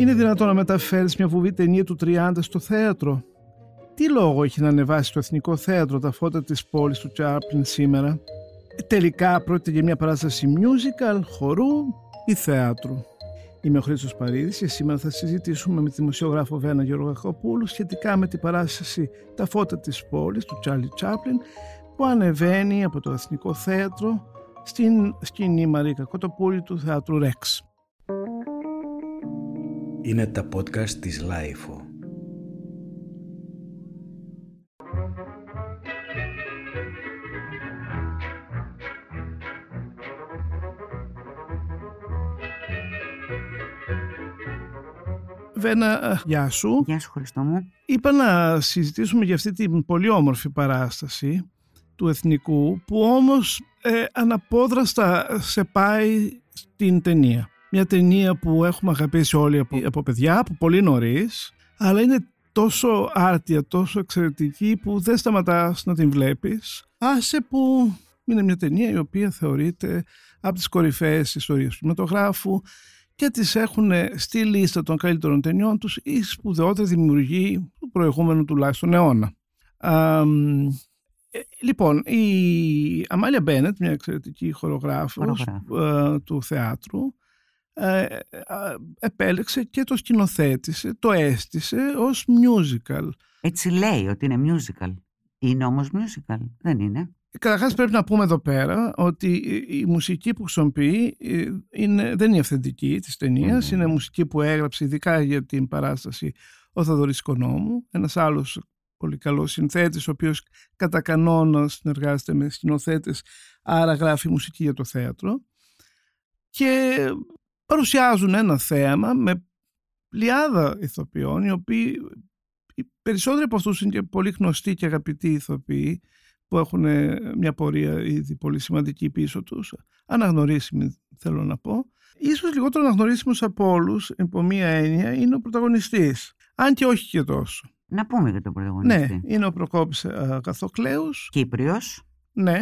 Είναι δυνατόν να μεταφέρεις μια βουβή ταινία του 30 στο θέατρο; Τι λόγο έχει να ανεβάσει το Εθνικό Θέατρο τα φώτα της πόλης του Τσάρπλιν σήμερα; Τελικά πρόκειται για μια παράσταση musical, χορού ή θέατρου; Είμαι ο Χρήστος Παρίδης και σήμερα θα συζητήσουμε με τη δημοσιογράφο Βένα Γεωργακοπούλου σχετικά με την παράσταση «Τα φώτα της πόλης» του Τσάρλι Τσάπλιν που ανεβαίνει από το Εθνικό Θέατρο στην σκηνή Μαρίκα Κοτοπούλη του Θεάτρου Ρέξ. Είναι τα podcast της LiFO. Βένα, ε, γεια σου. Γεια σου Χρήστο μου. Είπα να συζητήσουμε για αυτή την πολύ όμορφη παράσταση του Εθνικού που όμως ε, αναπόδραστα σε πάει στην ταινία. Μια ταινία που έχουμε αγαπήσει όλοι από, από παιδιά, από πολύ νωρίς, αλλά είναι τόσο άρτια, τόσο εξαιρετική που δεν σταματάς να την βλέπεις. Άσε που είναι μια ταινία η οποία θεωρείται από τις κορυφαίες ιστορίες του κινηματογράφου και τις έχουν στη λίστα των καλύτερων ταινιών τους η σπουδαιότερη δημιουργή του προηγούμενου τουλάχιστον αιώνα. Ε, λοιπόν, η Αμάλια Μπένετ, μια εξαιρετική χορογράφος ε, του θεάτρου, ε, επέλεξε και το σκηνοθέτησε, το έστησε ως musical. Έτσι λέει ότι είναι musical. Είναι όμως musical, δεν είναι; Καταρχάς πρέπει να πούμε εδώ πέρα ότι η μουσική που χρησιμοποιεί είναι, δεν είναι αυθεντική της ταινίας. Είναι μουσική που έγραψε ειδικά για την παράσταση ο Θαδωρής Οικονόμου, ένας άλλος πολύ καλός συνθέτης, ο οποίος κατά κανόνα συνεργάζεται με σκηνοθέτες, άρα γράφει μουσική για το θέατρο. Και παρουσιάζουν ένα θέαμα με πλειάδα ηθοποιών, οι οποίοι οι περισσότεροι από αυτούς είναι και πολύ γνωστοί και αγαπητοί ηθοποιοί, που έχουν μια πορεία ήδη πολύ σημαντική πίσω τους, αναγνωρίσιμοι θέλω να πω. Ίσως λιγότερο αναγνωρίσιμος από όλους, υπό μία έννοια, είναι ο πρωταγωνιστής, αν και όχι και τόσο. Να πούμε για τον πρωταγωνιστή. Ναι, είναι ο Προκόπης Καθοκλέους. Κύπριος. Ναι,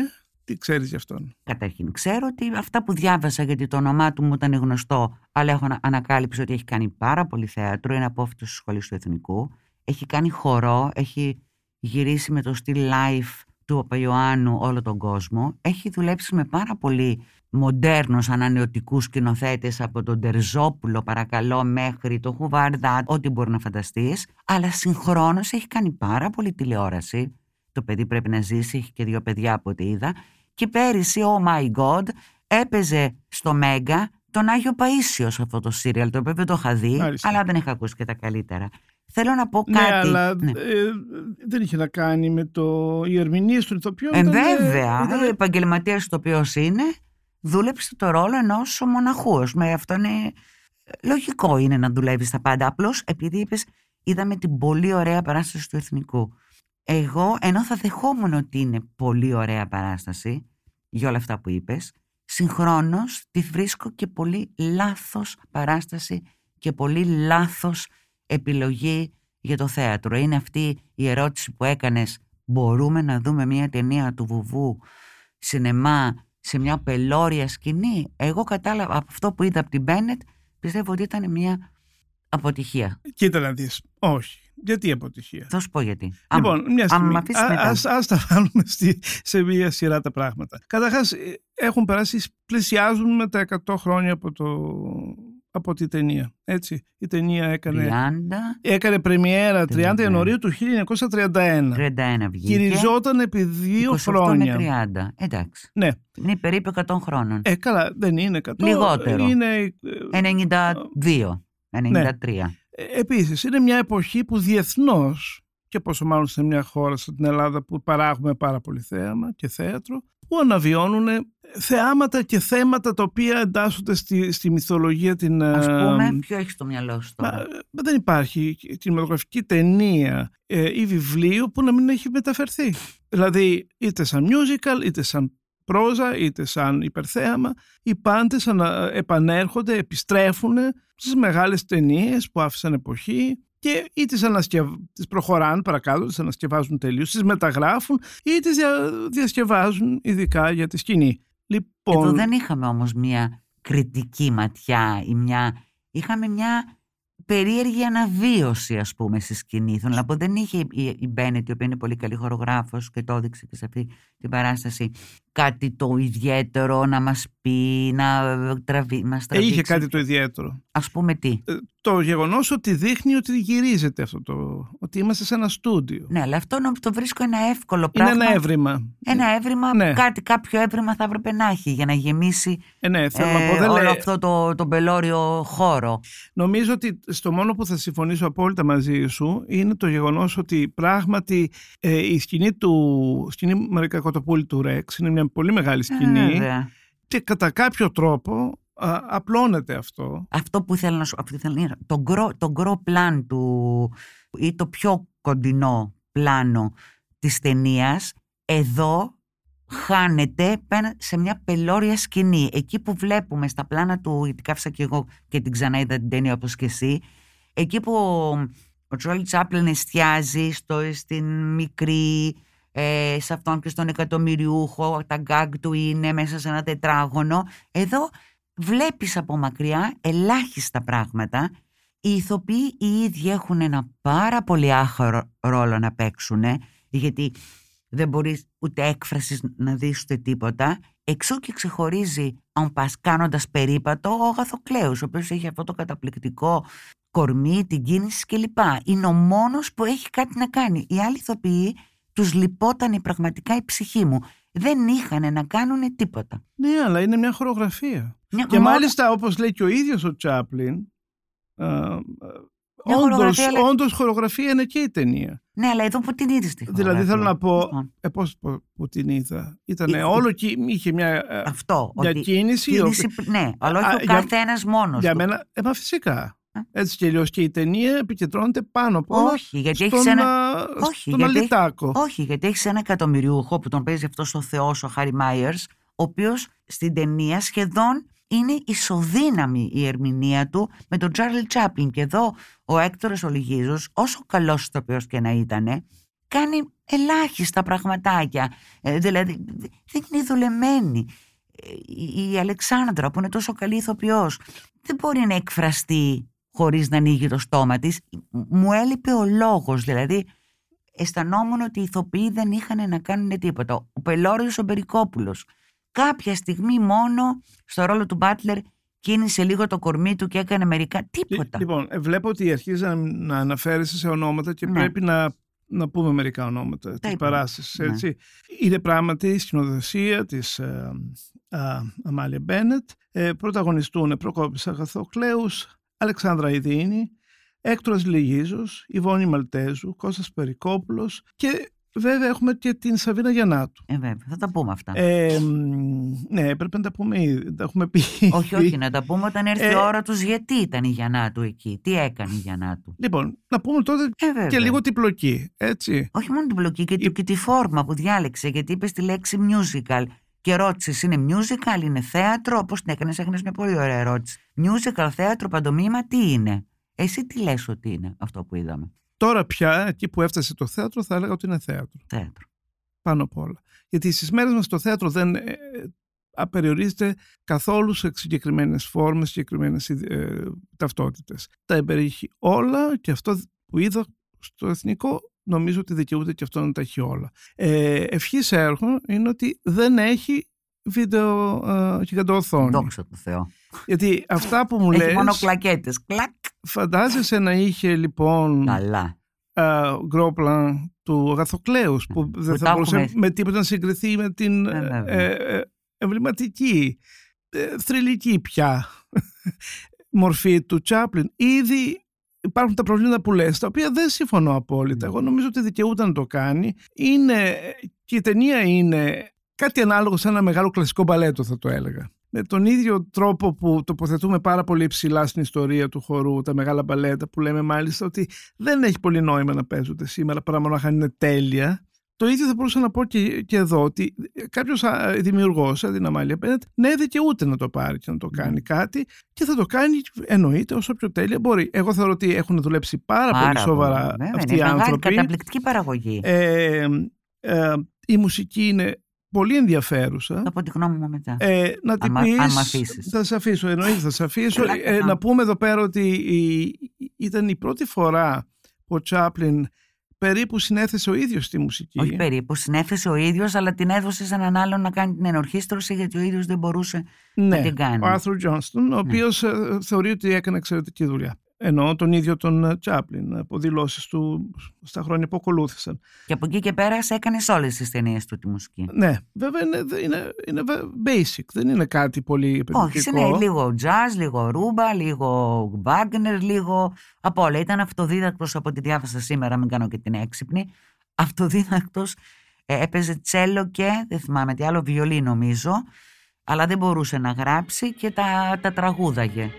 τι ξέρεις γι' αυτόν; Καταρχήν, ξέρω ότι αυτά που διάβασα γιατί το όνομά του μου ήταν γνωστό, αλλά έχω ανακάλυψει ότι έχει κάνει πάρα πολύ θέατρο, είναι απόφυτο τη σχολή του Εθνικού. Έχει κάνει χορό, έχει γυρίσει με το στυλ live του Παπαϊωάννου όλο τον κόσμο. Έχει δουλέψει με πάρα πολύ μοντέρνους ανανεωτικούς σκηνοθέτες από τον Τερζόπουλο παρακαλώ μέχρι το Χουβάρδα, ό,τι μπορεί να φανταστείς. Αλλά συγχρόνως έχει κάνει πάρα πολύ τηλεόραση. Το παιδί πρέπει να ζήσει, έχει και δύο παιδιά από ό,τι είδα. Και πέρυσι, oh my god, έπαιζε στο Μέγκα τον Άγιο Παΐσιο αυτό το σύριαλ, το οποίο δεν το είχα δει, αλλά δεν είχα ακούσει και τα καλύτερα. Θέλω να πω ναι, κάτι. Αλλά, ναι, αλλά δεν είχε να κάνει με το... οι ερμηνείες του ηθοποιού. Ε, βέβαια. Ήταν... Ο επαγγελματίας το οποίος είναι, δούλεψε το ρόλο ενός μοναχούς. Με αυτό είναι. Λογικό είναι να δουλεύεις τα πάντα. Απλώς επειδή είπες, είδαμε την πολύ ωραία παράσταση του Εθνικού. Εγώ, ενώ θα δεχόμουν ότι είναι πολύ ωραία παράσταση για όλα αυτά που είπες, συγχρόνως τη βρίσκω και πολύ λάθος παράσταση και πολύ λάθος επιλογή για το θέατρο. Είναι αυτή η ερώτηση που έκανες μπορούμε να δούμε μια ταινία του Βουβού σινεμά σε μια πελώρια σκηνή; Εγώ κατάλαβα από αυτό που είδα από την Μπένετ πιστεύω ότι ήταν μια αποτυχία. Κοίτα να δεις. Όχι. Γιατί αποτυχία; Θα σου πω γιατί. Λοιπόν, μια στιγμή. Ας, ας, τα βάλουμε στη, σε μια σειρά τα πράγματα. Καταρχάς, ε, έχουν περάσει, πλησιάζουν με τα 100 χρόνια από, το, από τη ταινία. Έτσι. Η ταινία έκανε, 30, έκανε πρεμιέρα 30 Ιανουαρίου του 1931. 31 βγήκε. Γυριζόταν επί δύο 28 χρόνια. Είναι 30. Εντάξει. Ναι. Είναι περίπου 100 χρόνων. Ε, καλά, δεν είναι 100. Λιγότερο. Είναι... 92. 93. Ναι. Ε, επίσης, είναι μια εποχή που διεθνώς και πόσο μάλλον σε μια χώρα σαν την Ελλάδα που παράγουμε πάρα πολύ θέαμα και θέατρο, που αναβιώνουν θεάματα και θέματα τα οποία εντάσσονται στη, στη μυθολογία την... Ας πούμε, ποιο έχει στο μυαλό σου τώρα; Μα, δεν υπάρχει κινηματογραφική ταινία ε, ή βιβλίο που να μην έχει μεταφερθεί. Δηλαδή, είτε σαν musical, είτε σαν πρόζα, είτε σαν υπερθέαμα, οι πάντες επανέρχονται, επιστρέφουν στις μεγάλες ταινίες που άφησαν εποχή και ή τις, ανασκευ... τις προχωράνε παρακάτω, τις ανασκευάζουν τελείως, τις μεταγράφουν ή τις διασκευάζουν ειδικά για τη σκηνή. Λοιπόν... Εδώ δεν είχαμε όμως μια κριτική ματιά ή μια... Είχαμε μια περίεργη αναβίωση ας πούμε στη σκηνή. Θέλω να πω δεν είχε η, η Μπένετ η οποία είναι πολύ καλή χορογράφος και το έδειξε και σε αυτή την παράσταση κάτι το ιδιαίτερο να μας πει, να τραβεί, μας Ε, τραβήξει. Είχε κάτι το ιδιαίτερο. Ας πούμε τι. Ε, Το γεγονός ότι δείχνει ότι γυρίζεται αυτό το... ότι είμαστε σε ένα στούντιο. Ναι, αλλά αυτό νομίζω το βρίσκω ένα εύκολο Είναι πράγμα. ένα έβριμα. Ένα έβριμα, Ναι. κάτι, κάποιο έβριμα θα έπρεπε να έχει για να γεμίσει Ε, ναι, θέλω να ε, πω, δεν όλο λέει- αυτό το, το μπελόριο χώρο. Νομίζω ότι στο μόνο που θα συμφωνήσω απόλυτα μαζί σου είναι το γεγονός ότι πράγματι ε, η σκηνή του σκηνή Μαρικα Κοτοπούλη του Ρεξ είναι μια πολύ μεγάλη σκηνή Ε, Βέβαια. και κατά κάποιο τρόπο α, απλώνεται αυτό. Αυτό που ήθελα να σου αυτό που ήθελα να είναι το γκρο, το γκρο πλάν του ή το πιο κοντινό πλάνο της ταινίας, εδώ χάνεται πέρα σε μια πελώρια σκηνή. Εκεί που βλέπουμε στα πλάνα του, γιατί κάθισα και εγώ και την ξαναείδα την ταινία όπως και εσύ, εκεί που ο, ο Τσάρλι Τσάπλιν εστιάζει στο, στην μικρή, ε, σε αυτόν και στον εκατομμυριούχο, τα γκάγκ του είναι μέσα σε ένα τετράγωνο. Εδώ βλέπεις από μακριά ελάχιστα πράγματα. Οι ηθοποιοί οι ίδιοι έχουν ένα πάρα πολύ άχαρο ρόλο να παίξουν, γιατί δεν μπορείς ούτε εκφράσεις να δεις ούτε τίποτα. Εξού και ξεχωρίζει, αν πας κάνοντας περίπατο, ο Αγαθοκλέους, ο οποίος έχει αυτό το καταπληκτικό κορμί, την κίνηση κλπ. Είναι ο μόνος που έχει κάτι να κάνει. Οι άλλοι ηθοποιοί τους λυπόταν πραγματικά η ψυχή μου. Δεν είχαν να κάνουν τίποτα. Ναι, αλλά είναι μια χορογραφία. Μια- Και μόνο- μάλιστα όπως λέει και ο ίδιος ο Τσάπλιν, α, α, Μια όντως, χορογραφία, λέει- όντως χορογραφία είναι και η ταινία. Ναι, αλλά εδώ που την είδες τη Δηλαδή χορογραφία. θέλω να πω, Λοιπόν, ε, πώς πω- που την είδα. Ήταν Ε, όλο και είχε μια, ε, Αυτό. μια ότι κίνηση. η κίνηση, ναι, αλλά όχι Α, ο για- καθένας μόνος Για του. μένα, ε, μα φυσικά. Α. Έτσι κι αλλιώς και η ταινία επικεντρώνεται πάνω από όλα Όχι, γιατί στον, έχεις ένα... α, όχι, στον γιατί- αλυτάκο. Όχι, γιατί έχεις ένα εκατομμυριούχο που τον παίζει αυτός ο Θεός, ο Χάρι Μάιερς, ο οποίος στην ταινία σχεδόν είναι ισοδύναμη η ερμηνεία του με τον Τζάρλι Τσάπλιν. Και εδώ ο Έκτορα Ολιγίζο, όσο καλός ηθοποιός και να ήταν, κάνει ελάχιστα πραγματάκια. Ε, δηλαδή δεν είναι δουλεμένη. Ε, η- η Αλεξάνδρα που είναι τόσο καλή ηθοποιός δεν μπορεί να εκφραστεί χωρίς να ανοίγει το στόμα της. Μου έλειπε ο λόγος, δηλαδή αισθανόμουν ότι οι ηθοποιοί δεν είχαν να κάνουν τίποτα. Ο Πελώριος ο Περικόπουλος κάποια στιγμή μόνο στο ρόλο του Μπάτλερ κίνησε λίγο το κορμί του και έκανε μερικά τίποτα. Λοιπόν, ε, βλέπω ότι αρχίζει να, να αναφέρεσαι σε ονόματα και Ναι. πρέπει να, να πούμε μερικά ονόματα της είπαμε. παράστασης. Ναι. Έτσι. Είναι πράγματι η σκηνοθεσία της ε, α, Αμάλια Μπένετ. Ε, πρωταγωνιστούν Προκόπης Αγαθοκλέους, Αλεξάνδρα Ιδίνη, Έκτορας Λιγίζος, Ιβόνη Μαλτέζου, Κώστας Περικόπουλος και βέβαια έχουμε και την Σαβίνα Γιαννάτου. Ε, βέβαια, θα τα πούμε αυτά. Ε, μ, ναι, πρέπει να τα πούμε ήδη. Τα έχουμε πει. όχι, όχι, να τα πούμε όταν έρθει Ε, η ώρα τους γιατί ήταν η Γιαννάτου εκεί, τι έκανε η Γιαννάτου; Λοιπόν, να πούμε τότε Ε, βέβαια. και λίγο την πλοκή, έτσι. Όχι μόνο την πλοκή και, τη- και τη φόρμα που διάλεξε, γιατί είπε τη λέξη musical. Και ρώτησες, είναι musical, είναι θέατρο, πώ την έκανες, έκανες μια πολύ ωραία ερώτηση. Musical, θέατρο, παντομήμα, τι είναι; Εσύ τι λες ότι είναι αυτό που είδαμε; Τώρα πια, εκεί που έφτασε το θέατρο, θα έλεγα ότι είναι θέατρο. Θέατρο. Πάνω απ' όλα. Γιατί στις μέρες μας το θέατρο δεν ε, απεριορίζεται καθόλου σε συγκεκριμένες φόρμες, συγκεκριμένες ε, ταυτότητες. Τα εμπεριέχει όλα και αυτό που είδα στο εθνικό νομίζω ότι δικαιούται και αυτό να τα έχει όλα. Ε, ευχής έργο είναι ότι δεν έχει βίντεο ε, γιγαντοοθόνη. Δόξα τω Θεώ. Γιατί αυτά που μου Έχει λες, μόνο κλακέτες. Κλακ. φαντάζεσαι να είχε λοιπόν Καλά. γκρόπλαν του Αγαθοκλέους που δεν Που θα τα μπορούσε έχουμε- με τίποτα να συγκριθεί με την Ε, βέβαια. ε, ε, εμβληματική, ε, θρηλυκή πια μορφή του Τσάπλιν. Ήδη υπάρχουν τα προβλήματα που λες, τα οποία δεν συμφωνώ απόλυτα. Ναι. Εγώ νομίζω ότι δικαιούται να το κάνει. Είναι, και η ταινία είναι κάτι ανάλογο σε ένα μεγάλο κλασικό μπαλέτο θα το έλεγα. Με τον ίδιο τρόπο που τοποθετούμε πάρα πολύ ψηλά στην ιστορία του χορού τα μεγάλα μπαλέτα που λέμε μάλιστα ότι δεν έχει πολύ νόημα να παίζονται σήμερα παρά μόνο να είναι τέλεια. Το ίδιο θα μπορούσα να πω και, και εδώ ότι κάποιος δημιουργός, σαν την Αμάλια Μπένετ, ναι, δικαιούται να το πάρει και να το κάνει κάτι και θα το κάνει εννοείται όσο πιο τέλεια μπορεί. Εγώ θεωρώ ότι έχουν δουλέψει πάρα, πολύ σοβαρά Βέβαια, αυτοί οι είναι μεγάλη άνθρωποι. καταπληκτική παραγωγή. Ε, ε, η μουσική είναι πολύ ενδιαφέρουσα. Θα πω τη γνώμη μου μετά. Ε, να την Αν μα- πεις, αν μ' αφήσεις. θα σε αφήσω, εννοείται θα σε αφήσω. Καλά, Ε, καλά. να πούμε εδώ πέρα ότι η, ήταν η πρώτη φορά που ο Τσάπλιν περίπου συνέθεσε ο ίδιος στη μουσική. Όχι περίπου, συνέθεσε ο ίδιος, αλλά την έδωσε σε έναν άλλον να κάνει την ενορχίστρωση γιατί ο ίδιος δεν μπορούσε ναι, να την κάνει. Ο Άρθουρ Τζόνστον, ο οποίος ε, θεωρεί ότι έκανε εξαιρετική δουλειά. Ενώ τον ίδιο τον Τσάπλιν από δηλώσεις του στα χρόνια που ακολούθησαν. Και από εκεί και πέρα σε έκανες όλες τις ταινίες του τη μουσική. Ναι, βέβαια είναι, είναι, είναι basic, δεν είναι κάτι πολύ επενδυτικό. Όχι, είναι λίγο jazz, λίγο ρούμπα, λίγο Wagner, λίγο από όλα. Ήταν αυτοδίδακτος από τη διάβασα σήμερα, μην κάνω και την έξυπνη. Αυτοδίδακτος, ε, έπαιζε τσέλο και δεν θυμάμαι τι άλλο, βιολί νομίζω, αλλά δεν μπορούσε να γράψει και τα, τα τραγούδαγε.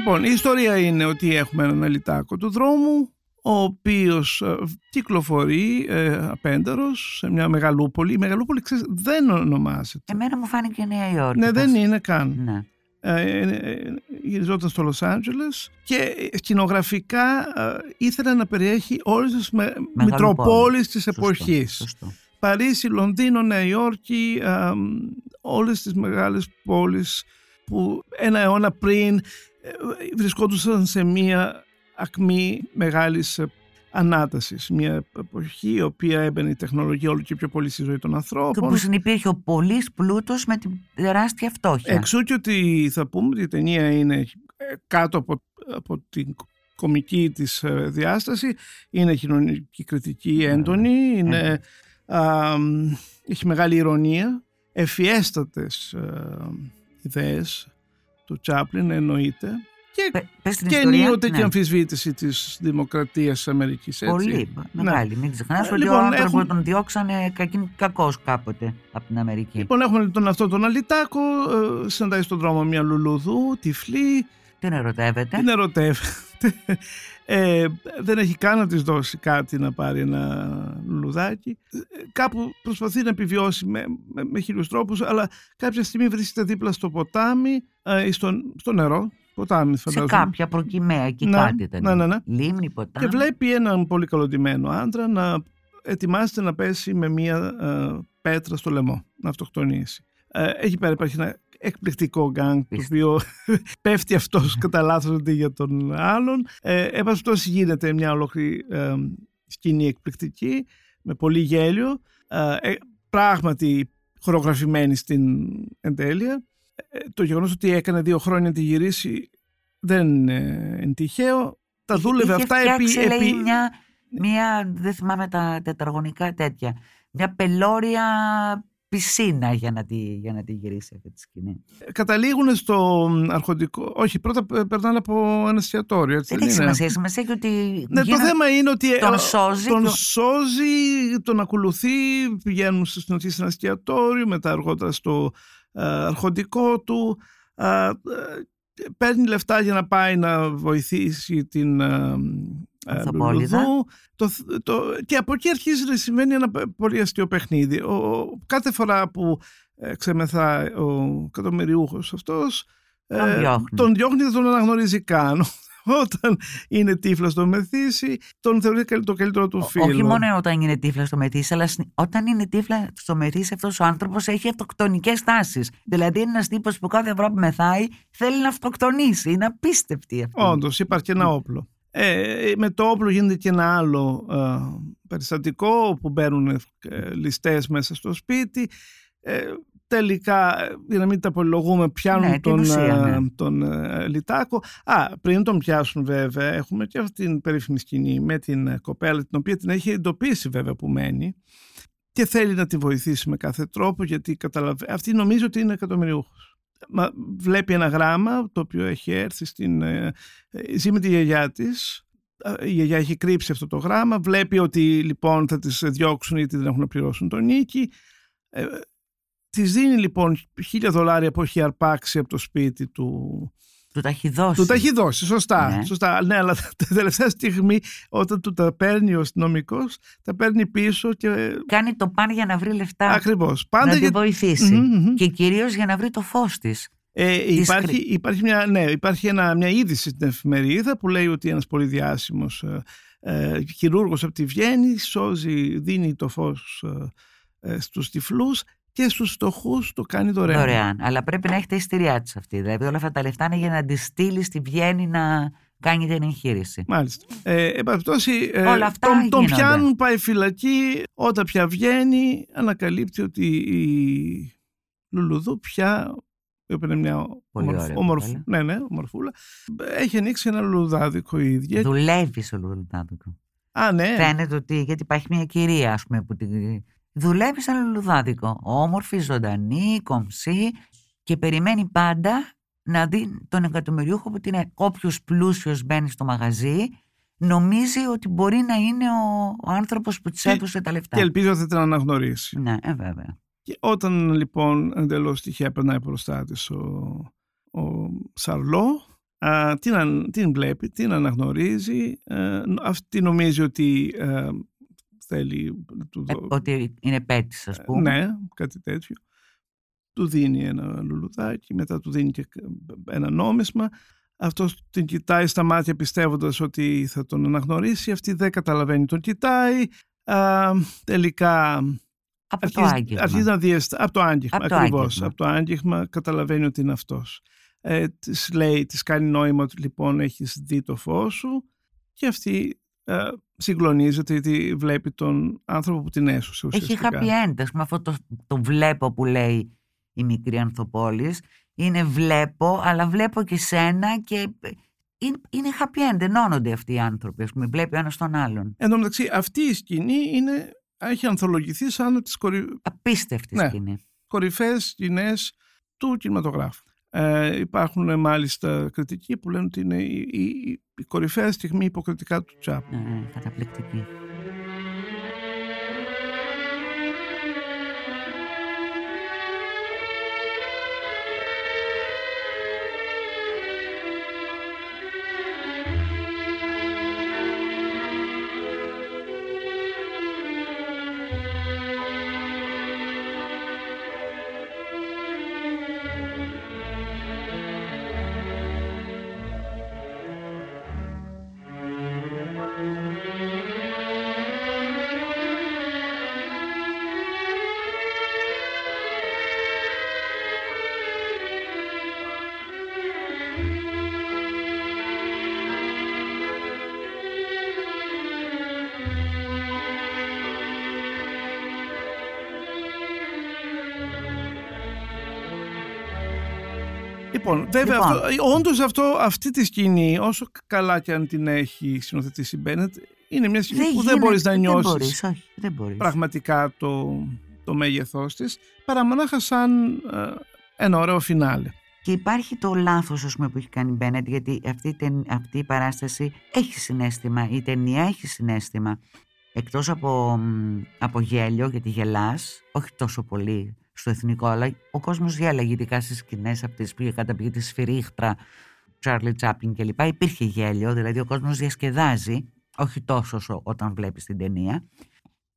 Λοιπόν, η ιστορία είναι ότι έχουμε έναν ελιτάκο του δρόμου, ο οποίος ε, κυκλοφορεί ε, απέντερος σε μια μεγαλούπολη. Η μεγαλούπολη, ξέρεις, δεν ονομάζεται. Εμένα μου φάνηκε Νέα Υόρκη. Ναι, δεν είναι καν. Ναι. Ε, ε, γυριζόταν στο Λος Άντζελες και σκηνογραφικά ε, ήθελε να περιέχει όλες τις με, μητροπόλεις της Σωστό, εποχής. σωστό. Παρίσι, Λονδίνο, Νέα Υόρκη, ε, όλες τις μεγάλες πόλεις που ένα αιώνα πριν ε, βρισκόντουσαν σε μία ακμή μεγάλης ε, ανάτασης. Μια εποχή η οποία έμπαινε η τεχνολογία όλο και πιο πολύ στη ζωή των Και ανθρώπων. όπου συνυπήρχε ο πολύς πλούτος με την τεράστια φτώχεια. Εξού και ότι θα πούμε ότι η ταινία είναι ε, κάτω από, από την κομική της ε, διάσταση, είναι κοινωνική κριτική έντονη, είναι, α, μ, έχει μεγάλη ηρωνία, ευφιέστατες ε, ιδέες του Τσάπλιν εννοείται και, Πε- πες την και ιστορία. ενίοτε Ναι. και αμφισβήτηση της δημοκρατίας της Αμερικής. Έτσι. Πολύ μεγάλη. Μην ξεχνάς Ε, ότι λοιπόν, ο άνθρωπος έχουμε- τον διώξανε κακή- κακός κάποτε από την Αμερική. Λοιπόν, έχουμε τον αυτό τον Αλιτάκο, ε, συναντάει στον δρόμο μια λουλουδού, τυφλή, Την ερωτεύεται. την ερωτεύεται. Ε, δεν έχει καν να της δώσει κάτι να πάρει ένα λουλουδάκι. Ε, κάπου προσπαθεί να επιβιώσει με, με, με χίλιους τρόπους, αλλά κάποια στιγμή βρίσκεται δίπλα στο ποτάμι ε, ή στο, στο νερό. Ποτάμι, σε φαντάζομαι. κάποια προκυμαία εκεί Ναι, κάτι ήταν. ναι, ναι, ναι. Λίμνη, ποτάμι. Και βλέπει έναν πολύ καλοντυμένο άντρα να ετοιμάζεται να πέσει με μία ε, πέτρα στο λαιμό, να αυτοκτονήσει. Ε, εκεί πέρα υπάρχει ένα εκπληκτικό γκάγκ το Πίστευτο. οποίο πέφτει αυτός κατά λάθος αντί για τον άλλον. Ε, εν πάση περιπτώσει γίνεται μια ολόκληρη ε, σκηνή εκπληκτική με πολύ γέλιο. Ε, ε, πράγματι χορογραφημένη στην εντέλεια. Ε, το γεγονός ότι έκανε δύο χρόνια να τη γυρίσει δεν ε, είναι τυχαίο. Τα δούλευε Είχε αυτά επί, φτιάξει, λέει, επί, μια, μια, δεν θυμάμαι τα τετραγωνικά τέτοια, μια πελώρια πισίνα για να, τη, για να τη γυρίσει αυτή τη σκηνή. καταλήγουν στο αρχοντικό. Όχι, πρώτα πε- περνάνε από ένα εστιατόριο. Έτσι, Δεν έχει είναι; σημασία, σημασία έχει ότι Ναι, το γίναν- θέμα είναι ότι τον ε, σώζει τον και ο- σώζει, τον ακολουθεί, πηγαίνουν στην συνοχή σε ένα εστιατόριο, μετά αργότερα στο ε, αρχοντικό του. ε, ε, παίρνει λεφτά για να πάει να βοηθήσει την ε, ε, Ανθοπόληδα. Λουλουδού. Το, το, και από εκεί αρχίζει να συμβαίνει ένα π- πολύ αστείο παιχνίδι. Ο, ο- κάθε φορά που ε, ξεμεθά ο εκατομμυριούχος αυτός Τον διώχνει. τον διώχνει δεν τον αναγνωρίζει καν. Όταν είναι τύφλα στο μεθύσι, τον θεωρεί καλ- το καλύτερο του φίλο. Όχι μόνο όταν είναι τύφλα στο μεθύσι, αλλά σν- όταν είναι τύφλα στο μεθύσι, αυτός ο άνθρωπος έχει αυτοκτονικές τάσεις. Δηλαδή είναι ένας τύπος που κάθε φορά που μεθάει θέλει να αυτοκτονήσει. Είναι απίστευτη αυτή. Όντως, υπάρχει και ένα όπλο. Ε, με το όπλο γίνεται και ένα άλλο ε, περιστατικό όπου μπαίνουν ε, ληστές μέσα στο σπίτι. Ε, τελικά, ε, για να μην τα πολυλογούμε, πιάνουν Ναι, την τον, ουσία, ε, ναι. τον ε, Λιτάκο. Α, πριν τον πιάσουν βέβαια, έχουμε και αυτή την περίφημη σκηνή με την ε, κοπέλα, την οποία την έχει εντοπίσει βέβαια που μένει και θέλει να τη βοηθήσει με κάθε τρόπο γιατί καταλαβαίνει. Αυτή νομίζει ότι είναι εκατομμυριούχος. Μα βλέπει ένα γράμμα το οποίο έχει έρθει στην... ε, ε, ζει με τη γιαγιά της. Ε, Η γιαγιά έχει κρύψει αυτό το γράμμα. Βλέπει ότι λοιπόν θα τις διώξουν γιατί δεν έχουν να πληρώσουν τον νίκη. Ε, Της δίνει λοιπόν χίλια δολάρια που έχει αρπάξει από το σπίτι του. Του τα έχει δώσει. Του τα έχει δώσει, σωστά. Ναι. σωστά. Ναι, αλλά την τελευταία στιγμή όταν του τα παίρνει ο αστυνομικός, τα παίρνει πίσω και. Κάνει το παν για να βρει λεφτά. Ακριβώς. να Πάντα τη για... βοηθήσει. Μμμ, μμμ. Και κυρίως για να βρει το φως της. Ε, Της υπάρχει, χρη- υπάρχει, μια, ναι, υπάρχει ένα, μια είδηση στην εφημερίδα που λέει ότι ένας πολύ διάσημος ε, ε, χειρούργος από τη Βιέννη σώζει, δίνει το φως ε, ε, στους τυφλούς και στους φτωχούς το κάνει δωρεάν. Δωρεάν. Αλλά πρέπει να έχει τα ειστηριά της αυτή. Δηλαδή όλα αυτά τα λεφτά είναι για να τη στείλεις στη Βιέννη να κάνει την εγχείρηση. Μάλιστα. Ε, εν πάση περιπτώσει, ε, Όλα αυτά τον, τον γίνονται. πιάνουν, πάει φυλακή. Όταν πια βγαίνει, ανακαλύπτει ότι η Λουλουδού πια, η οποία είναι μια Πολύ ομορφ- ωραία ομορφ- κοπέλα. ναι, ναι, ομορφούλα, έχει ανοίξει ένα λουλουδάδικο η ίδια. Δουλεύει στο λουλουδάδικο. Α, ναι. Φαίνεται ότι. Γιατί υπάρχει μια κυρία, ας πούμε, που τη... δουλεύει σαν λουλουδάδικο. Όμορφη, ζωντανή, κομψή και περιμένει πάντα να δει τον εκατομμυριούχο που την είναι. Όποιος πλούσιος μπαίνει στο μαγαζί, νομίζει ότι μπορεί να είναι ο, ο άνθρωπος που της Και- έδωσε τα λεφτά. Και ελπίζω θα την αναγνωρίσει. Ναι, ε, βέβαια. Και όταν λοιπόν εντελώς τυχαία περνάει μπροστά της ο, ο Σαρλό, α, την, αν- την βλέπει, την αναγνωρίζει. ε, αυτή νομίζει ότι ε, θέλει να του Ε, δω- ότι είναι πέτη, ας πούμε. Ναι, κάτι τέτοιο. Του δίνει ένα λουλουδάκι, μετά του δίνει και ένα νόμισμα. Αυτός την κοιτάει στα μάτια πιστεύοντας ότι θα τον αναγνωρίσει. Αυτή δεν καταλαβαίνει, τον κοιτάει. Α, τελικά Από το αρχίζει, άγγιγμα. αρχίζει να διαισθ... Από το άγγιγμα, Από το ακριβώς. άγγιγμα. Από το άγγιγμα καταλαβαίνει ότι είναι αυτός. Ε, της λέει, της κάνει νόημα ότι λοιπόν έχεις δει το φως σου και αυτή ε, συγκλονίζεται γιατί βλέπει τον άνθρωπο που την έσωσε Έχει ουσιαστικά. happy end, ας πούμε αυτό το, το βλέπω που λέει η μικρή Ανθοπόλης. Είναι βλέπω, αλλά βλέπω και σένα και είναι, είναι happy end, ενώνονται αυτοί οι άνθρωποι, ας πούμε, βλέπει ο ένας τον άλλον. Εν τω μεταξύ, αυτή η σκηνή είναι, έχει ανθολογηθεί σαν τις κορυ... Απίστευτη Ναι. σκηνή. κορυφαίες σκηνές του κινηματογράφου. Ε, υπάρχουν ε, μάλιστα κριτικοί που λένε ότι είναι η, η, η κορυφαία στιγμή υποκριτικά του Τσάπ. Ναι, ναι, καταπληκτική. Λοιπόν, βέβαια, Λοιπόν. Αυτό, όντως αυτό, αυτή τη σκηνή, όσο καλά και αν την έχει συνοθετήσει η Μπένετ, είναι μια σκηνή που δεν γίνεται, μπορείς να Δεν νιώσεις μπορείς, όχι, δεν μπορείς. πραγματικά το, το μέγεθός της, παρά μονάχα σαν ε, ένα ωραίο φινάλε. Και υπάρχει το λάθος ας πούμε, που έχει κάνει η Μπένετ, γιατί αυτή, η ταιν- αυτή η παράσταση έχει συνέστημα, η ταινία έχει συνέστημα. Εκτός από, μ, από γέλιο, γιατί γελάς, όχι τόσο πολύ στο εθνικό, αλλά ο κόσμος γέλαγε ειδικά στις σκηνές αυτές που είχε καταπηγεί τη σφυρίχτρα, Τσάρλι Τσάπλιν κλπ. Υπήρχε γέλιο, δηλαδή ο κόσμος διασκεδάζει, όχι τόσο όσο όταν βλέπεις την ταινία.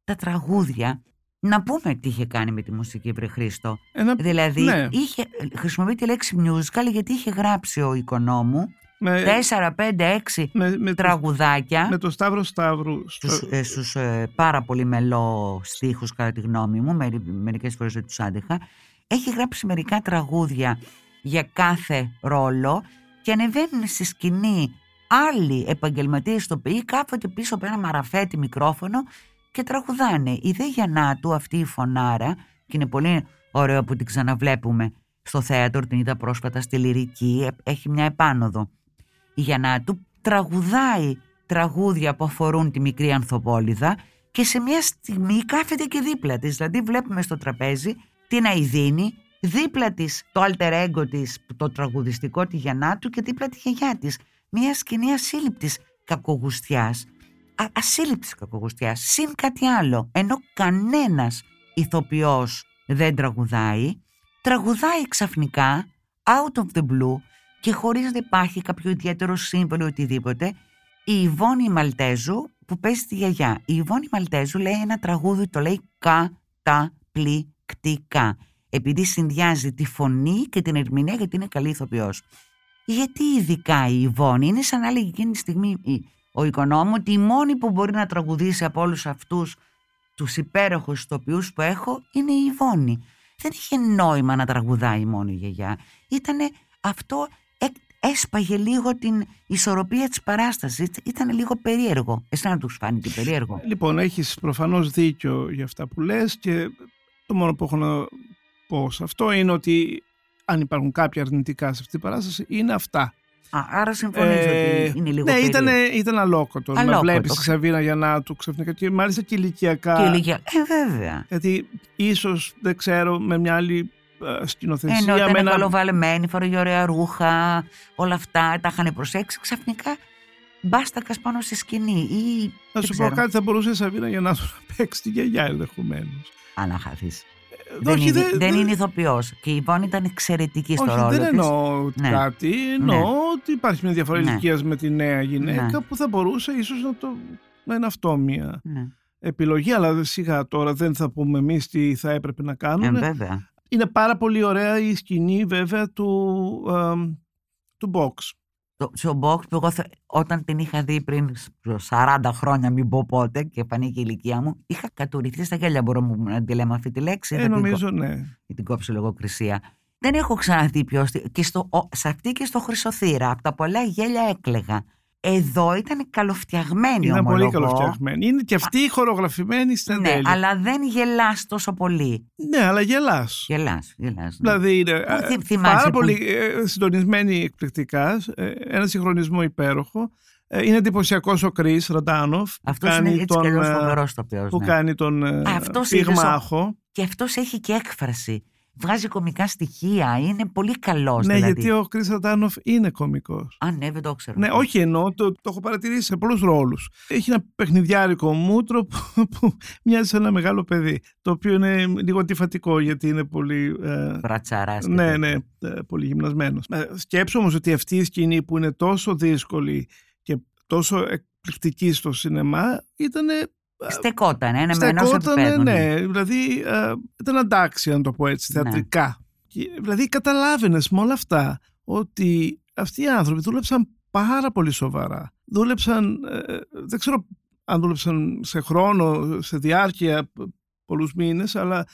Τα τραγούδια, να πούμε τι είχε κάνει με τη μουσική Βρε Χρήστο. Ένα, Δηλαδή, ναι. είχε, χρησιμοποιεί τη λέξη musical γιατί είχε γράψει ο οικονόμου με, 4, 5, 6 με, με, το, τραγουδάκια με το Σταύρο Σταύρου. στο- στους, ε, στους ε, πάρα πολύ μελό στίχους κατά τη γνώμη μου, μερι, μερικές φορές δεν τους άντεχα. Έχει γράψει μερικά τραγούδια για κάθε ρόλο και ανεβαίνουν στη σκηνή άλλοι επαγγελματίες ηθοποιοί κάθονται πίσω από ένα μαραφέτη μικρόφωνο και τραγουδάνε. Η Δε Γιαννάτου, αυτή η φωνάρα, και είναι πολύ ωραίο που την ξαναβλέπουμε στο θέατρο, την είδα πρόσφατα στη Λυρική, ε, έχει μια επάνωδο. Η Γιαννάτου τραγουδάει τραγούδια που αφορούν τη μικρή Ανθοπόλυδα και σε μια στιγμή κάθεται και δίπλα της. Δηλαδή βλέπουμε στο τραπέζι την Αιδίνη, δίπλα της το alter ego της, το τραγουδιστικό τη Γιαννάτου και δίπλα τη γιαγιά της. Μια σκηνή ασύλληπτης κακογουστιάς, α, ασύλληπτης κακογουστιάς, συν κάτι άλλο, ενώ κανένας ηθοποιός δεν τραγουδάει. Τραγουδάει ξαφνικά, out of the blue και χωρίς να υπάρχει κάποιο ιδιαίτερο σύμβολο ή οτιδήποτε, η Ιβόνη Μαλτέζου που παίζει τη γιαγιά. Η Ιβόνη Μαλτέζου λέει ένα τραγούδι, το λέει καταπληκτικά. Επειδή συνδυάζει τη φωνή και την ερμηνεία γιατί είναι καλή ηθοποιός. Γιατί ειδικά η Ιβόνη είναι σαν να έλεγε εκείνη τη στιγμή ο οικονόμου ότι η μόνη που μπορεί να τραγουδήσει από όλους αυτούς τους υπέροχους ηθοποιούς που έχω είναι η Ιβόνη. Δεν είχε νόημα να τραγουδάει μόνο η γιαγιά. Ήτανε αυτό έσπαγε λίγο την ισορροπία της παράστασης. Ήταν λίγο περίεργο. Εσένα τους φάνηκε περίεργο; Λοιπόν, έχεις προφανώς δίκιο για αυτά που λες και το μόνο που έχω να πω σε αυτό είναι ότι αν υπάρχουν κάποια αρνητικά σε αυτή την παράσταση είναι αυτά. Α, άρα συμφωνείς ε, ότι είναι λίγο Ναι, περίεργο. ήταν, ήταν αλόκοτο, να Αλόκοτο. βλέπεις τη Σαβίνα Γιαννάτου ξαφνικά και μάλιστα και ηλικιακά. Και ηλικία. Ε, βέβαια. Γιατί ίσως, δεν ξέρω, με μια άλλη ε, σκηνοθεσία. Ενώ ήταν με ένα- καλοβαλεμένη, φοράγε ωραία ρούχα, όλα αυτά τα είχαν προσέξει. Ξαφνικά μπάστακα πάνω στη σκηνή. Ή, Να δεν σου πω ξέρω. κάτι, θα μπορούσε η Σαβίνα Γιαννάτου να παίξει τη γιαγιά ενδεχομένως. Αν να χαθείς. Ε, Δεν, όχι, είναι, δεν- δεν δεν- είναι ηθοποιός. Και η Ιβόνη ήταν εξαιρετική στο Όχι, ρόλο δεν της. εννοώ Ναι. κάτι. Εννοώ ότι υπάρχει μια διαφορά Ναι. ηλικίας με τη νέα γυναίκα Ναι. που θα μπορούσε ίσως να το. να είναι αυτό μια Ναι. επιλογή, αλλά σιγά τώρα δεν θα πούμε εμείς τι θα έπρεπε να Ε, κάνουν. βέβαια. Είναι πάρα πολύ ωραία η σκηνή βέβαια του, εμ, του box. Το, στο box που εγώ θε- όταν την είχα δει πριν σ- 40 χρόνια, μην πω πότε, και φανήκε η ηλικία μου, είχα κατουρηθεί στα γέλια. Μπορούμε να τη λέμε αυτή τη λέξη. Ε, θα την νομίζω ναι. κο- την κόψω λογοκρισία. Δεν έχω ξαναδεί πιο. στη- Και στο, ο- σε αυτή και στο Χρυσοθύρα. Από τα πολλά γέλια έκλεγα. Εδώ ήταν καλοφτιαγμένη Είναι πολύ ομολογώ. καλοφτιαγμένη. Είναι και αυτή χορογραφημένη στην Ναι, τέλεια. αλλά δεν γελάς τόσο πολύ. Ναι, αλλά γελάς. Γελάς, γελάς. ναι. Δηλαδή είναι Πού ε, θυ- θυμάσαι πάρα που- πολύ ε, συντονισμένη εκπληκτικάς. ε, Ένα συγχρονισμό υπέροχο. Ε, Είναι εντυπωσιακός ο Κρι Ραντάνοφ. που Αυτός είναι κάνει έτσι τον, κι αλλιώς ε, φοβερός τοπιός, Που ναι. κάνει τον ε, αυτός είδες ο- πυγμάχο. Και αυτός έχει και έκφραση. Βγάζει κομικά στοιχεία. Είναι πολύ καλός Ναι, δηλαδή. γιατί ο Κρι Ραντάνοφ είναι κωμικό. Α, ναι, δεν το ξέρω. Ναι, όχι εννοώ, το, το έχω παρατηρήσει σε πολλούς ρόλους. Έχει ένα παιχνιδιάρικο μούτρο που, που μοιάζει σε ένα μεγάλο παιδί. Το οποίο είναι λίγο αντιφατικό γιατί είναι πολύ. ε, Βρατσαράς. και ναι, τέτοια. ναι, ε, πολύ γυμνασμένος. Σκέψω όμως ότι αυτή η σκηνή που είναι τόσο δύσκολη και τόσο εκπληκτική στο σινεμά ήταν. Στεκόταν, ένα με ενός Στεκότανε, επίπεδου. ναι. Δηλαδή ε, ήταν αντάξει, να το πω έτσι, Ναι. θεατρικά. Και, δηλαδή καταλάβαινες με όλα αυτά ότι αυτοί οι άνθρωποι δούλεψαν πάρα πολύ σοβαρά. Δούλεψαν, ε, δεν ξέρω αν δούλεψαν σε χρόνο, σε διάρκεια π- πολλούς μήνες, αλλά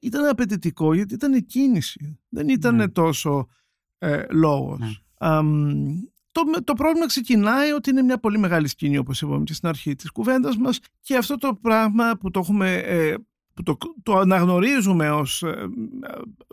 ήταν απαιτητικό γιατί ήταν η κίνηση. Δεν ήταν Ναι. τόσο ε, λόγος. Ναι. Αμ, το, το πρόβλημα ξεκινάει ότι είναι μια πολύ μεγάλη σκηνή όπως είπαμε και στην αρχή της κουβέντας μας και αυτό το πράγμα που το έχουμε ε, που το, το αναγνωρίζουμε ως ε,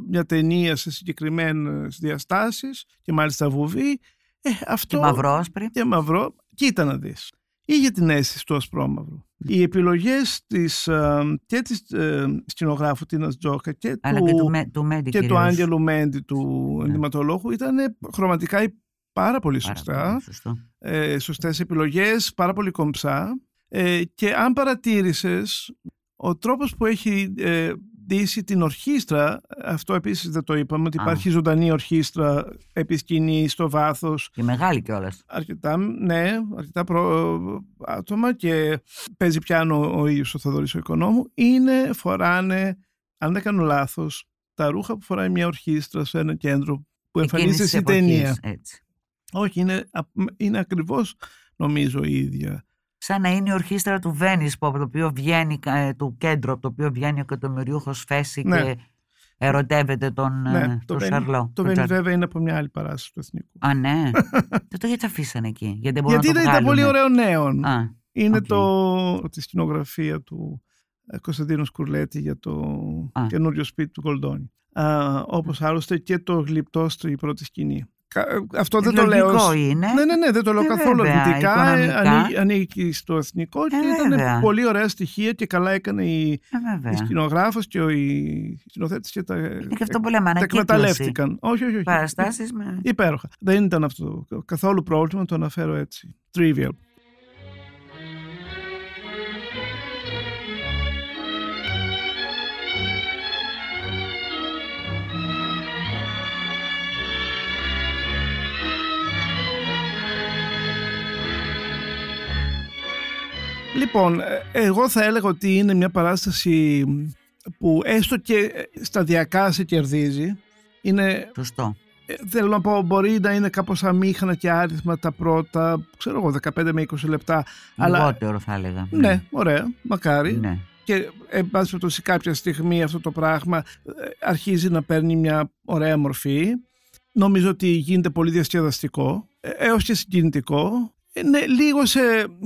μια ταινία σε συγκεκριμένες διαστάσεις και μάλιστα βουβή ε, αυτό Και μαυρόσπρη. και μαυρό κοίτα να δεις είχε την αίσθηση του ασπρόμαυρου οι επιλογές της, ε, και της ε, σκηνογράφου Τίνας Τζόκα και Αλλά του, και του, Με- του Μέντι και του κυρίως. Άγγελου Μέντι του Ναι. ενδυματολόγου ήταν χρωματικά πάρα πολύ Πάρα σωστά πολύ σωστό. ε, σωστές επιλογές, πάρα πολύ κομψά ε, και αν παρατήρησες ο τρόπος που έχει ε, ντύσει την ορχήστρα, αυτό επίσης δεν το είπαμε, ότι Α. υπάρχει ζωντανή ορχήστρα επί σκηνή, στο βάθος, Και μεγάλη κιόλας. αρκετά, ναι, αρκετά προ, άτομα και παίζει πιάνο ο ίδιος ο Θοδωρής ο Οικονόμου, είναι, φοράνε, αν δεν κάνω λάθος, τα ρούχα που φοράει μια ορχήστρα σε ένα κέντρο που εμφανίζεται στην ταινία. Έτσι. Όχι, είναι, είναι ακριβώς νομίζω η ίδια. Σαν να είναι η ορχήστρα του Βέννη από το οποίο βγαίνει, ε, του κέντρου, από το οποίο βγαίνει ο εκατομμυρίουχο Φέση Ναι. και ερωτεύεται τον, Ναι, ε, το τον Βένι- Σαρλό. Το τον Βένι Τζαρ- βέβαια είναι από μια άλλη παράσταση του Εθνικού. Α, ναι. Τότε γιατί τα αφήσανε εκεί. Γιατί δεν μπορούν Γιατί να το ήταν, ήταν πολύ βγάλουνε. ωραίο νέο. Α, είναι οκ. το, τη σκηνογραφία του ε, Κωνσταντίνου Σκουρλέτη για το Α. καινούριο σπίτι του Γκολντόνι. Α, όπως άλλωστε και το γλυπτό στη πρώτη σκηνή. Κα- ε, Αυτό δεν το λέω. Λογικό ως- είναι. Ναι, ναι, ναι, δεν το λέω Ε, καθόλου βέβαια, αρνητικά. Ε, οικονομικά. ανή- Ανήκει στο εθνικό και Ε, ήταν βέβαια. πολύ ωραία στοιχεία και καλά έκανε η, Ε, βέβαια. η σκηνογράφος και ο η σκηνοθέτης και τα, Είναι και αυτό που λέμε, τα ανακύκλωση. εκμεταλλεύτηκαν. Όχι, όχι, όχι. Παραστάσεις με... Υπέροχα. Δεν ήταν αυτό καθόλου πρόβλημα, το αναφέρω έτσι. Trivial. Λοιπόν, ε, εγώ θα έλεγα ότι είναι μια παράσταση που έστω και σταδιακά σε κερδίζει. Είναι, Σωστό. ε, θέλω να πω, μπορεί να είναι κάπως αμήχανα και άριθμα τα πρώτα, ξέρω εγώ, 15 με 20 λεπτά. Αλλά, Λιγότερο θα έλεγα. ναι, ωραία, μακάρι. ναι. Και εν πάση περιπτώσει κάποια στιγμή αυτό το πράγμα ε, αρχίζει να παίρνει μια ωραία μορφή. Νομίζω ότι γίνεται πολύ διασκεδαστικό, ε, έως και συγκινητικό. Ε, Ναι, λίγο σε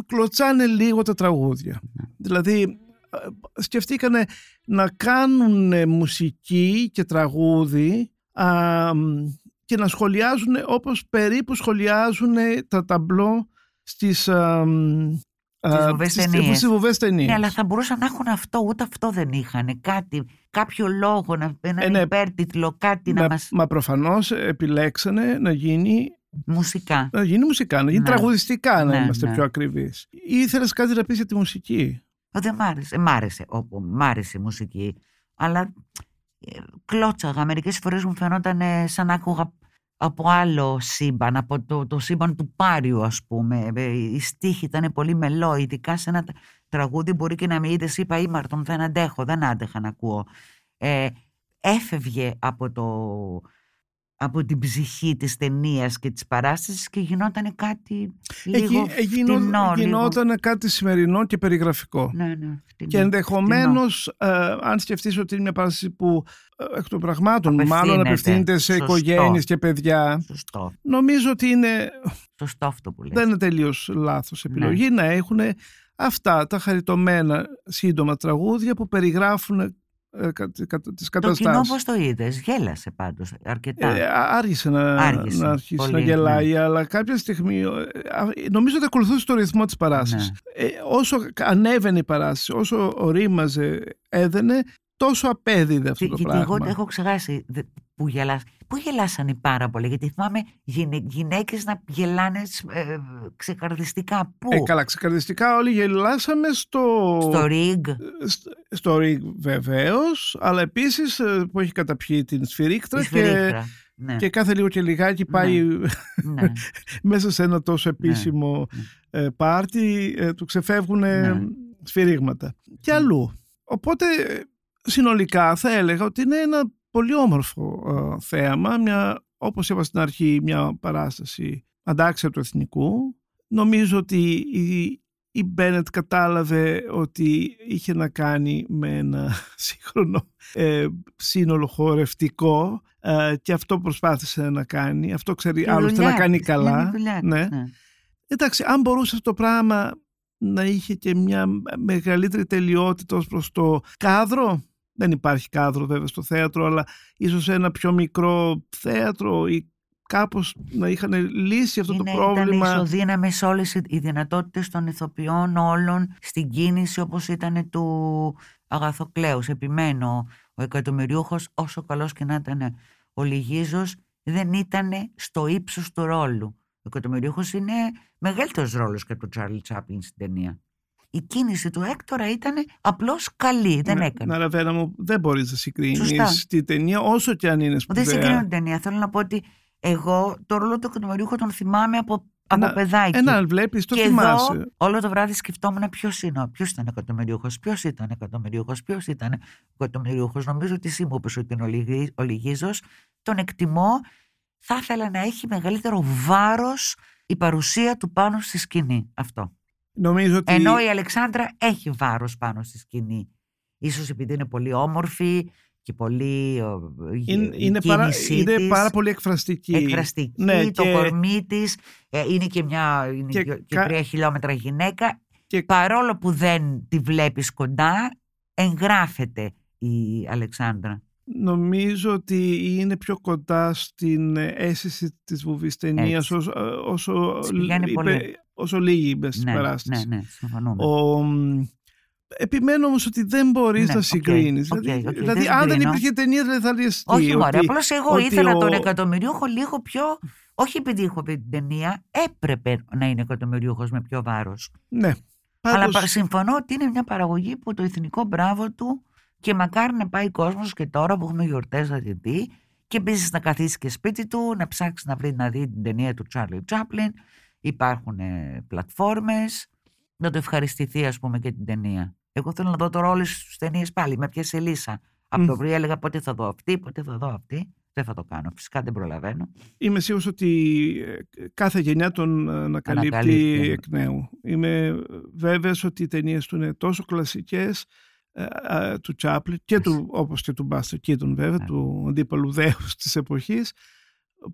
κλωτσάνε λίγο τα τραγούδια. Δηλαδή ε, σκεφτήκανε να κάνουν ε, μουσική και τραγούδι α, μ, και να σχολιάζουν όπως περίπου σχολιάζουν τα ταμπλό στις, α, μ, α, βουβές στις- ταινίες. στις βουβές ταινίες. Ναι, αλλά θα μπορούσαν να έχουν αυτό, ούτε αυτό δεν είχαν. Κάτι, κάποιο λόγο, να, έναν Ε, ναι. υπέρτιτλο, κάτι να Μα, μας... μα προφανώς επιλέξανε να γίνει, Μουσικά. να γίνει μουσικά, να γίνει Ναι. τραγουδιστικά, να Ναι, είμαστε ναι. πιο ακριβείς. Ή ήθελες κάτι να πεις για τη μουσική; Ε, Δεν μ' άρεσε. Μ' άρεσε, όπου, μ' άρεσε η μουσική. Αλλά ε, κλώτσαγα. Μερικές φορές μου φαινόταν ε, σαν να άκουγα από άλλο σύμπαν, από το, το σύμπαν του Πάριου ας πούμε. Ε, Η στίχη ήταν πολύ μελό, ειδικά σε ένα τρα- τραγούδι μπορεί και να με είδες είπα ήμαρτον, δεν αντέχω, δεν άντεχα να ακούω. Ε, έφευγε από το από την ψυχή της ταινίας και της παράστασης και γινόταν κάτι λίγο Εκεί- εγινό- φτηνό, λίγο- γινόταν κάτι σημερινό και περιγραφικό. Ναι, ναι, φτηνό, Και ενδεχομένως, αν σκεφτείς ότι είναι μια παράσταση που ε, εκ των πραγμάτων μάλλον Απευθύνεται. απευθύνεται σε Σωστό. οικογένειες και παιδιά, Σωστό. νομίζω ότι είναι, Σωστό αυτό που λες. δεν είναι τελείως λάθος επιλογή να έχουν αυτά τα χαριτωμένα σύντομα τραγούδια που περιγράφουν ε, κα- κα- τις Το κοινό καταστάσεις. πώς το είδες, γέλασε πάντως αρκετά. Ε, α- άργησε να, Άργησε, να αρχίσει πολύ, να γελάει, ναι. αλλά κάποια στιγμή ε, α, νομίζω ότι ακολουθούσε το ρυθμό της παράστασης. Ε, όσο ανέβαινε η παράσταση, όσο ορίμαζε, έδαινε, τόσο απέδιδε αυτό Και- το γιατί πράγμα. εγώ έχω ξεχάσει δε- που, γελάς, που γελάσανε πάρα πολύ. Γιατί θυμάμαι γυναί, γυναίκες να γελάνε ε, ξεκαρδιστικά. Πού; Ε, καλά, ξεκαρδιστικά όλοι γελάσαμε στο, Στο ριγκ. στο, στο ring βεβαίως, αλλά επίσης ε, που έχει καταπιεί την σφυρίκτρα, Τη και, σφυρίχτρα. Ναι, και κάθε λίγο και λιγάκι πάει ναι. μέσα σε ένα τόσο επίσημο ε, πάρτι, ε, του ξεφεύγουν Ναι. σφυρίγματα. Και αλλού. Οπότε ε, συνολικά θα έλεγα ότι είναι ένα πολύ όμορφο ε, θέαμα, μια, όπως είπα στην αρχή, μια παράσταση αντάξια του εθνικού. Νομίζω ότι η, η Μπένετ κατάλαβε ότι είχε να κάνει με ένα σύγχρονο ε, σύνολο χορευτικό ε, και αυτό προσπάθησε να κάνει. Αυτό ξέρει Η άλλωστε δουλειά να κάνει της, είναι καλά. η δουλειά της, ναι. ναι. Εντάξει, αν μπορούσε αυτό το πράγμα να είχε και μια μεγαλύτερη τελειότητα ως προς το κάδρο, δεν υπάρχει κάδρο βέβαια στο θέατρο, αλλά ίσως ένα πιο μικρό θέατρο ή κάπως να είχαν λύσει αυτό Είναι, το Ήταν πρόβλημα. ισοδύναμες όλες οι- οι δυνατότητες των ηθοποιών όλων στην κίνηση όπως ήταν του Αγαθοκλέους. Επιμένω, ο εκατομμυριούχος όσο καλός και να ήταν ο Λυγίζος δεν ήταν στο ύψος του ρόλου. Ο εκατομμυριούχος είναι μεγαλύτερος ρόλος και του Τσάρλι Τσάπλιν στην ταινία. Η κίνηση του Έκτορα ήταν απλώς καλή, δεν Ναι, έκανε. Να Ραβένα μου, δεν μπορείς να συγκρίνεις Σωστά. τη ταινία όσο και αν είναι Δεν σπουδαία. συγκρίνω την ταινία. Θέλω να πω ότι εγώ το ρόλο του εκατομμυριούχου τον θυμάμαι από, από Ένα- παιδάκι. Ένα βλέπεις, το και θυμάσαι. εδώ όλο το βράδυ σκεφτόμουν ποιος είναι, ποιος ήταν εκατομμυριούχος, ποιος ήταν εκατομμυριούχος, ποιος ήταν εκατομμυριούχος. Νομίζω ότι εσύ μου είπες ότι είναι ο Λυγί- ο Λυγίζος. Τον εκτιμώ. Θα ήθελα να έχει μεγαλύτερο βάρος η παρουσία του πάνω στη σκηνή. Αυτό. Νομίζω ότι Ενώ η Αλεξάνδρα έχει βάρος πάνω στη σκηνή. Ίσως επειδή είναι πολύ όμορφη και πολύ. ο, η- είναι, η είναι, παρά, κίνησή είναι της πάρα πολύ εκφραστική. εκφραστική, Ναι, το και- κορμί της, ε, είναι και μια είναι Και και, και κα- τρία χιλιόμετρα γυναίκα. Και- Παρόλο που δεν τη βλέπεις κοντά, εγγράφεται η Αλεξάνδρα. Νομίζω ότι είναι πιο κοντά στην αίσθηση της βουβής ταινίας Έτσι. όσο, όσο, Της πηγαίνει είπε- πολύ. όσο λίγη είπε στην Ναι, παράσταση. ναι, ναι, συμφωνούμε. Ο, μ, επιμένω όμως ότι δεν μπορείς Ναι, να οκ, συγκρίνεις. οκ, δηλαδή, οκ, δηλαδή, δεν αν δεν συγκρίνω. υπήρχε ταινία δεν θα λες τι, όχι μωρέ, ότι- απλώς εγώ ότι ήθελα ο- τον εκατομμυριούχο λίγο πιο... Όχι επειδή έχω πει την ταινία, έπρεπε να είναι εκατομμυριούχος με πιο βάρος. Ναι. Αλλά Πάντως, πα- συμφωνώ ότι είναι μια παραγωγή που το εθνικό μπράβο του και μακάρι να πάει κόσμος και τώρα που έχουμε γιορτές να τη δει και επίσης να καθίσει και σπίτι του, να ψάξει να βρει να δει την ταινία του Τσάρλι Τσάπλιν. Υπάρχουν ε, πλατφόρμες. να το ευχαριστηθεί, ας πούμε, και την ταινία. Εγώ θέλω να δω τώρα όλες τις ταινίες πάλι. Με πιάσε λύσα. Από το πρωί έλεγα πότε θα δω αυτή, πότε θα δω αυτή. Δεν θα το κάνω. Φυσικά δεν προλαβαίνω. Είμαι σίγουρος ότι ε, κάθε γενιά τον ανακαλύπτει Ανακαλύπτει. εκ νέου. Είμαι βέβαιος ότι οι ταινίες του είναι τόσο κλασικές ε, ε, του Τσάπλιν και του, όπως και του Μπάστερ Κίτον βέβαια, Ναι. του αντίπαλου δέους της εποχής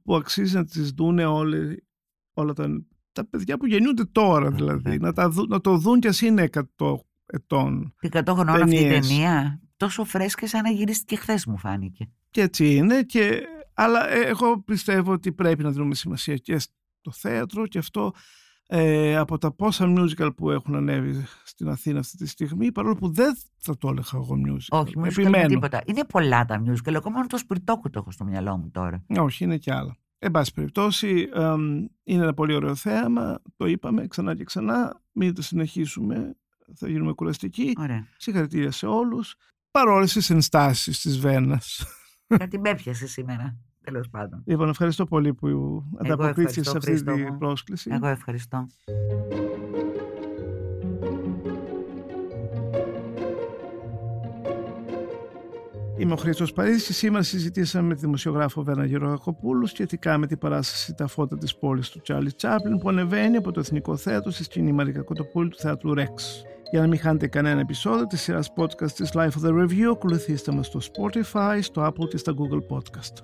που αξίζει να τις δούνε όλοι, όλα τα, τα παιδιά που γεννιούνται τώρα Ναι, δηλαδή. βέβαια. Να, τα δου- να το δουν κι ας είναι 100 ετών. Την 100 χρονών αυτή η Ταινίες. ταινία. Τόσο φρέσκια σαν να γυρίστηκε χθες μου φάνηκε. Και έτσι είναι. Και, αλλά ε, εγώ πιστεύω ότι πρέπει να δίνουμε σημασία και στο θέατρο και αυτό ε, από τα πόσα musical που έχουν ανέβει στην Αθήνα αυτή τη στιγμή, παρόλο που δεν θα το έλεγα εγώ musical. Όχι, musical με Επιμένω. τίποτα. Είναι πολλά τα musical. Εγώ μόνο το σπιρτόκου το έχω στο μυαλό μου τώρα. Όχι, είναι και άλλα. Εν πάση περιπτώσει, εμ, είναι ένα πολύ ωραίο θέαμα. Το είπαμε ξανά και ξανά. Μην το συνεχίσουμε. Θα γίνουμε κουραστικοί. Ωραία. Συγχαρητήρια σε όλους. Παρόλες τις ενστάσεις της Βένας. Κάτι με έπιασε σήμερα. Τέλος πάντων. Λοιπόν, ευχαριστώ πολύ που ανταποκρίθηκες σε ευχαριστώ, αυτή Χρήστο την μου. πρόσκληση. Εγώ ευχαριστώ. Είμαι ο Χρήστος Παρίσης και σήμερα συζητήσαμε με τη δημοσιογράφο Βέρνα Γεωργακοπούλου σχετικά με την παράσταση «Τα φώτα της πόλης» του Τσάρλι Τσάπλιν που ανεβαίνει από το Εθνικό Θέατρο στη σκηνή Μαρικα Κοτοπούλη του Θεάτρου Ρεξ. Για να μην χάνετε κανένα επεισόδιο της σειράς podcast της Life of the Review, ακολουθήστε μας στο Spotify, στο Apple και στα Google Podcast.